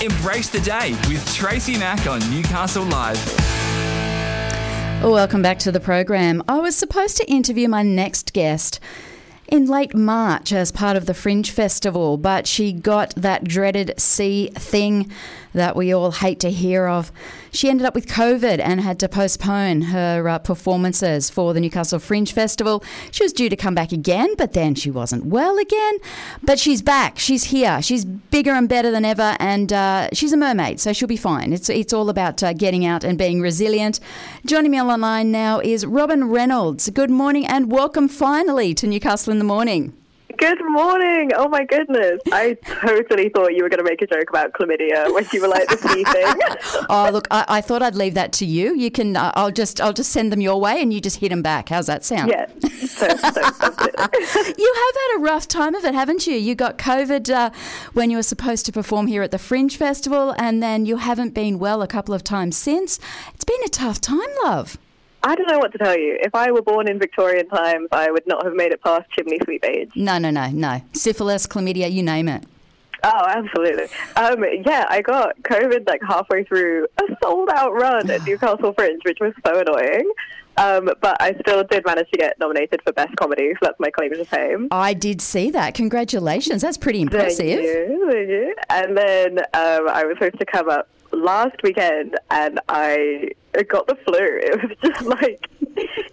Embrace the day with Tracy Mack on Newcastle Live. Oh, welcome back to the program. I was supposed to interview my next guest in late March as part of the Fringe Festival, but she got that dreaded C thing that we all hate to hear of. She ended up with COVID and had to postpone her uh, performances for the Newcastle Fringe Festival. She was due to come back again, but then she wasn't well again. But she's back. She's here. She's bigger and better than ever, and uh, she's a mermaid, so she'll be fine. It's it's all about uh, getting out and being resilient. Joining me online now is Robyn Reynolds. Good morning and welcome finally to Newcastle in the morning. Good morning. Oh my goodness. I totally thought you were going to make a joke about chlamydia when you were like the ski thing. oh, look, I, I, thought I'd leave that to you. You can, uh, I'll just, I'll just send them your way, and you just hit them back. How's that sound? Yeah. So, so, you have had a rough time of it, haven't you? You got COVID uh, when you were supposed to perform here at the Fringe Festival, and then you haven't been well a couple of times since. It's been a tough time, love. I don't know what to tell you. If I were born in Victorian times, I would not have made it past chimney sweep age. No, no, no, no. Syphilis, chlamydia, you name it. Oh, absolutely. Um, yeah, I got COVID like halfway through a sold out run at Newcastle Fringe, which was so annoying. Um, but I still did manage to get nominated for Best Comedy, so that's my claim to fame. I did see that. Congratulations. That's pretty impressive. Thank you. Thank you. And then um, I was supposed to come up last weekend and I got the flu. It was just like,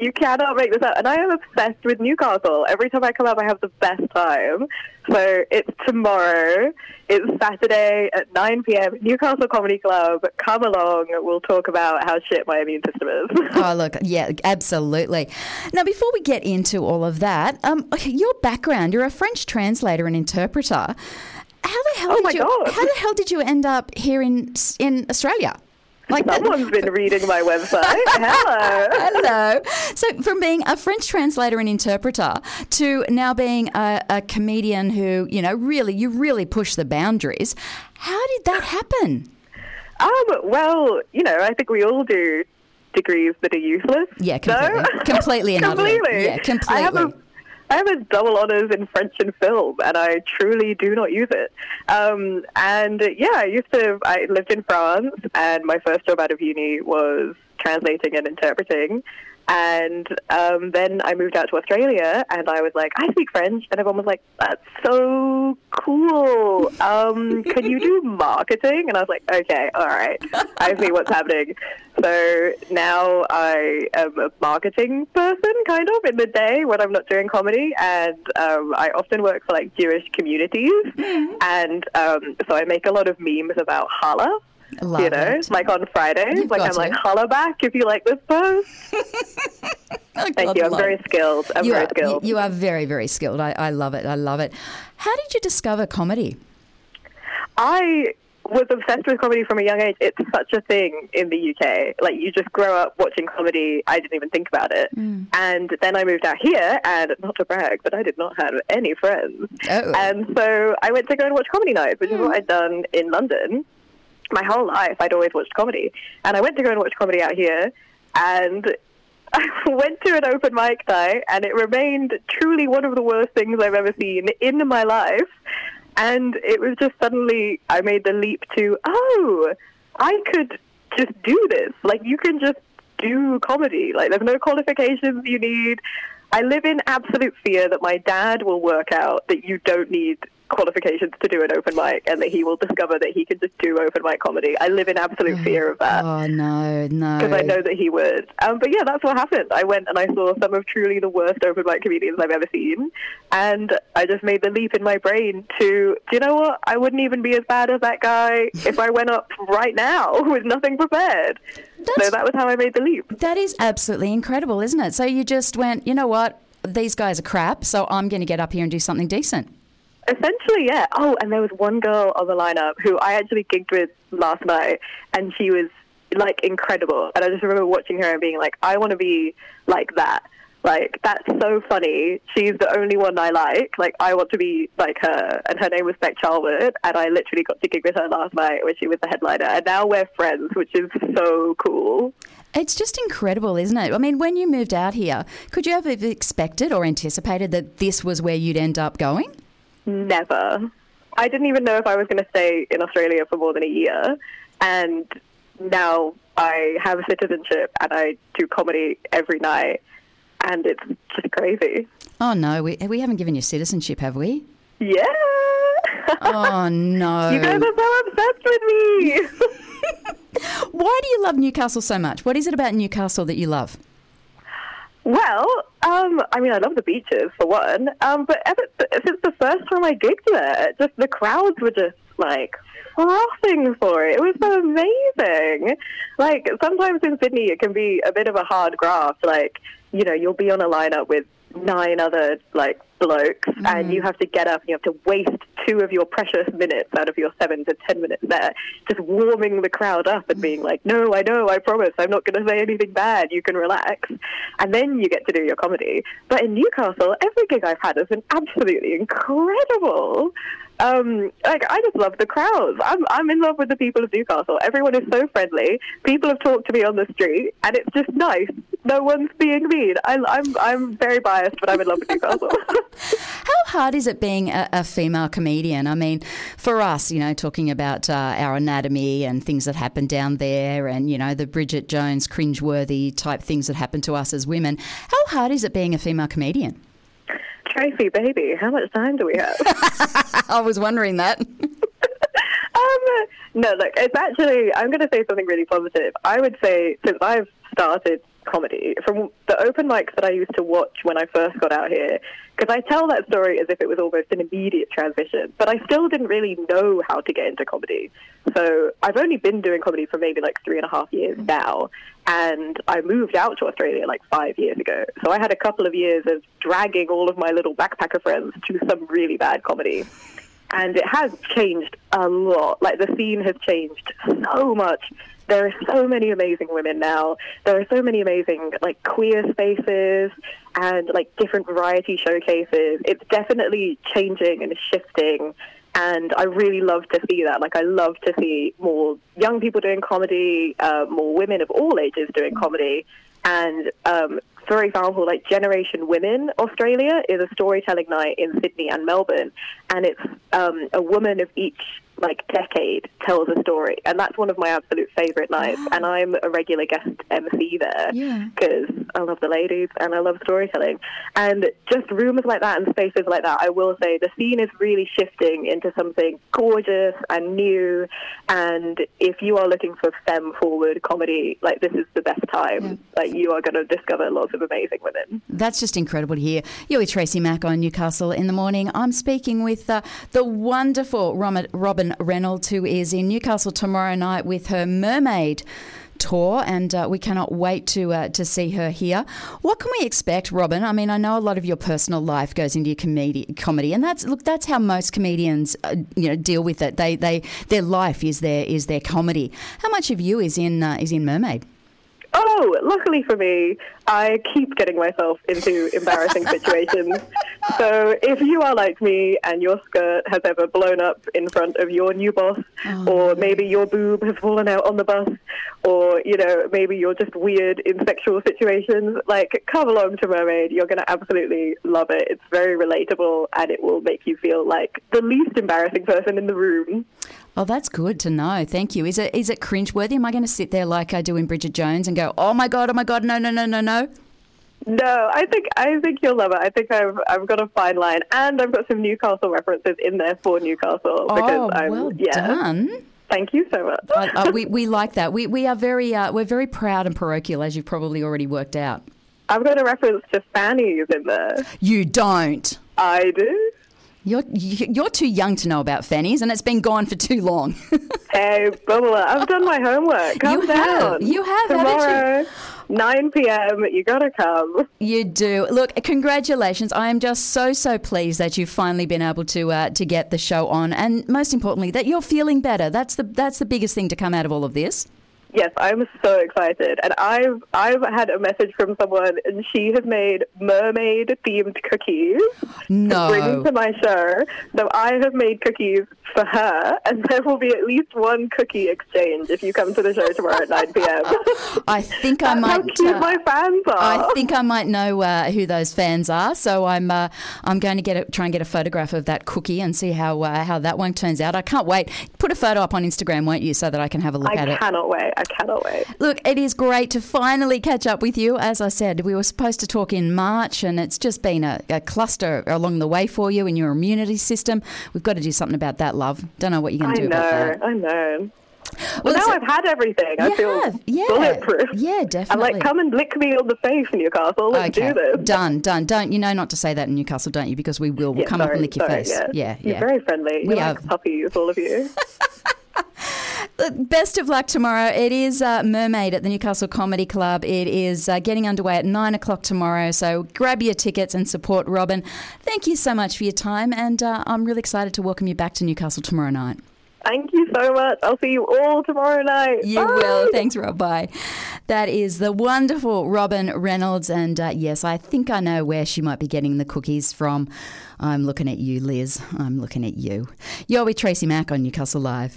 you cannot make this up. And I am obsessed with Newcastle. Every time I come up, I have the best time. So it's tomorrow. It's Saturday at 9 p.m. Newcastle Comedy Club. Come along. We'll talk about how shit my immune system is. oh, look, yeah, absolutely. Now, before we get into all of that, um, your background, you're a French translator and interpreter. How the hell oh did you? God. How the hell did you end up here in in Australia? Like Someone's been reading my website. Hello. Hello. So, from being a French translator and interpreter to now being a, a, comedian who, you know, really, you really push the boundaries. How did that happen? Um, well, you know, I think we all do degrees that are useless. Yeah, completely. No? completely and completely. Yeah, completely. I have a, I have a double honours in French and film, and I truly do not use it. Um, and yeah, I used to. I lived in France, and my first job out of uni was translating and interpreting. And um, then I moved out to Australia, and I was like, I speak French, and everyone was like, That's so cool. Um, can you do marketing? And I was like, Okay, all right, I see what's happening. So now I am a marketing person, kind of, in the day when I'm not doing comedy, and um, I often work for like Jewish communities, Mm-hmm. and um, so I make a lot of memes about challah. Love you know, it. like on Fridays, You've like I'm like holla back if you like this post. Oh, Thank God, you. I'm love very skilled. I'm You very are, skilled. you, are very, very skilled. I, I love it. I love it. How did you discover comedy? I was obsessed with comedy from a young age. It's such a thing in the UK. Like you just grow up watching comedy. I didn't even think about it. Mm. And then I moved out here, and not to brag, but I did not have any friends. Oh. And so I went to go and watch comedy nights, which is what I'd done in London. My whole life, I'd always watched comedy, and I went to go and watch comedy out here, and I went to an open mic night, and it remained truly one of the worst things I've ever seen in my life. And it was just suddenly I made the leap to, oh, I could just do this. Like you can just do comedy. Like there's no qualifications you need. I live in absolute fear that my dad will work out that you don't need qualifications to do an open mic and that he will discover that he can just do open mic comedy. I live in absolute fear of that Oh, no, no. because I know that he would. Um, but yeah, that's what happened. I went and I saw some of truly the worst open mic comedians I've ever seen, and I just made the leap in my brain to, do you know what? I wouldn't even be as bad as that guy if I went up right now with nothing prepared. That's- so that was how I made the leap. That is absolutely incredible, isn't it? So you just went, you know what? But these guys are crap, so I'm going to get up here and do something decent. Essentially, yeah. Oh, and there was one girl on the lineup who I actually gigged with last night, and she was like incredible. And I just remember watching her and being like, I want to be like that. Like that's so funny. She's the only one I like. Like I want to be like her. And her name was Beck Charlwood, and I literally got to gig with her last night when she was the headliner. And now we're friends, which is so cool. It's just incredible, isn't it? I mean, when you moved out here, could you have expected or anticipated that this was where you'd end up going? Never. I didn't even know if I was going to stay in Australia for more than a year, and now I have citizenship and I do comedy every night, and it's just crazy. Oh no, we we haven't given you citizenship, have we? Yeah. Oh no. you guys are so obsessed with me. Why do you love Newcastle so much? What is it about Newcastle that you love? Well, um, I mean, I love the beaches for one, um, but ever since the first time I gigged there, just the crowds were just like frothing for it. It was so amazing. Like sometimes in Sydney, it can be a bit of a hard graft. Like you know, you'll be on a lineup with nine other like blokes, and you have to get up and you have to waste two of your precious minutes out of your seven to ten minutes there, just warming the crowd up and being like, "No, I know, I promise, I'm not going to say anything bad. You can relax," and then you get to do your comedy. But in Newcastle, every gig I've had has been absolutely incredible. Um, like I just love the crowds. I'm I'm in love with the people of Newcastle. Everyone is so friendly. People have talked to me on the street, and it's just nice. No one's being mean. I, I'm I'm very biased, but I'm in love with Newcastle. How hard is it being a, a female comedian? I mean, for us, you know, talking about uh, our anatomy and things that happen down there, and you know, the Bridget Jones cringeworthy type things that happen to us as women. How hard is it being a female comedian? Tracy, baby, how much time do we have? I was wondering that. Um, no, look, it's actually, I'm going to say something really positive. I would say, since I've started comedy, from the open mics that I used to watch when I first got out here, because I tell that story as if it was almost an immediate transition, but I still didn't really know how to get into comedy. So I've only been doing comedy for maybe like three and a half years now, and I moved out to Australia like five years ago. So I had a couple of years of dragging all of my little backpacker friends to some really bad comedy and it has changed a lot. Like the scene has changed so much. There are so many amazing women now. There are so many amazing like queer spaces and like different variety showcases. It's definitely changing and shifting. And I really love to see that. Like, I love to see more young people doing comedy, uh, more women of all ages doing comedy. And um, for example, like Generation Women Australia is a storytelling night in Sydney and Melbourne, and it's um, a woman of each like decade tells a story, and that's one of my absolute favourite nights. And I'm a regular guest MC there Yeah. because I love the ladies and I love storytelling. And just rooms like that and spaces like that, I will say the scene is really shifting into something gorgeous and new. And if you are looking for femme forward comedy, like this is the best time. Like you are going to discover lots of amazing women. That's just incredible to hear. You're with Tracy Mack on Newcastle in the morning. I'm speaking with uh, the wonderful Robyn, Reynolds, who is in Newcastle tomorrow night with her Mermaid tour, and uh, we cannot wait to uh, to see her here. What can we expect, Robyn? I mean, I know a lot of your personal life goes into your comedy, comedy, and that's look, that's how most comedians, uh, you know, deal with it. They they their life is their is their comedy. How much of you is in uh, is in Mermaid? Oh, luckily for me, I keep getting myself into embarrassing situations. So if you are like me and your skirt has ever blown up in front of your new boss, oh, or maybe your boob has fallen out on the bus, or, you know, maybe you're just weird in sexual situations, like, come along to Mermaid. You're going to absolutely love it. It's very relatable and it will make you feel like the least embarrassing person in the room. Oh, that's good to know. Thank you. Is it is it cringeworthy? Am I going to sit there like I do in Bridget Jones and go, "Oh my god, oh my god, no, no, no, no, no"? No, I think I think you'll love it. I think I've I've got a fine line, and I've got some Newcastle references in there for Newcastle because oh, I'm well yeah. done. Thank you so much. Uh, uh, we, we like that. We, we are very uh, we're very proud and parochial, as you've probably already worked out. I've got a reference to fannies in there. You don't. I do. You're you're too young to know about fannies, and it's been gone for too long. Hey, Bubba, I've done my homework. Come You have. down. You have, you? Tomorrow, 9 p.m. You gotta come. you do. Look, congratulations! I am just so so pleased that you've finally been able to uh, to get the show on, and most importantly, that you're feeling better. That's the that's the biggest thing to come out of all of this. Yes, I'm so excited, and I've I've had a message from someone, and she has made mermaid themed cookies No. to bring to my show. So I have made cookies for her, and there will be at least one cookie exchange if you come to the show tomorrow at 9 p.m. I think I That's how might. cute uh, my fans are. I think I might know uh, who those fans are, so I'm uh, I'm going to get a, try and get a photograph of that cookie and see how uh, how that one turns out. I can't wait. Put a photo up on Instagram, won't you, so that I can have a look I at it. I cannot wait. I cannot wait. Look, it is great to finally catch up with you. As I said, we were supposed to talk in March, and it's just been a, a cluster along the way for you in your immunity system. We've got to do something about that, love. Don't know what you're going to do about know. that. I know. Well, Well, now I've had everything. I feel have, yeah. bulletproof. Yeah, definitely. I'm like, come and lick me on the face, in Newcastle. Let's okay, do this. done, done. Don't you know not to say that in Newcastle, don't you? Because we will. We'll Yeah, come up and sorry, lick your sorry, face. Yeah, yeah, You're very friendly. We You're are. like puppies, all of you. Best of luck tomorrow. It is uh, Mermaid at the Newcastle Comedy Club. It is uh, getting underway at nine o'clock tomorrow. So grab your tickets and support Robyn. Thank you so much for your time, and uh, I'm really excited to welcome you back to Newcastle tomorrow night. Thank you so much. I'll see you all tomorrow night. You Bye. will. Thanks, Rob. Bye. That is the wonderful Robyn Reynolds. And uh, yes, I think I know where she might be getting the cookies from. I'm looking at you, Liz. I'm looking at you. You're with Tracy Mack on Newcastle Live.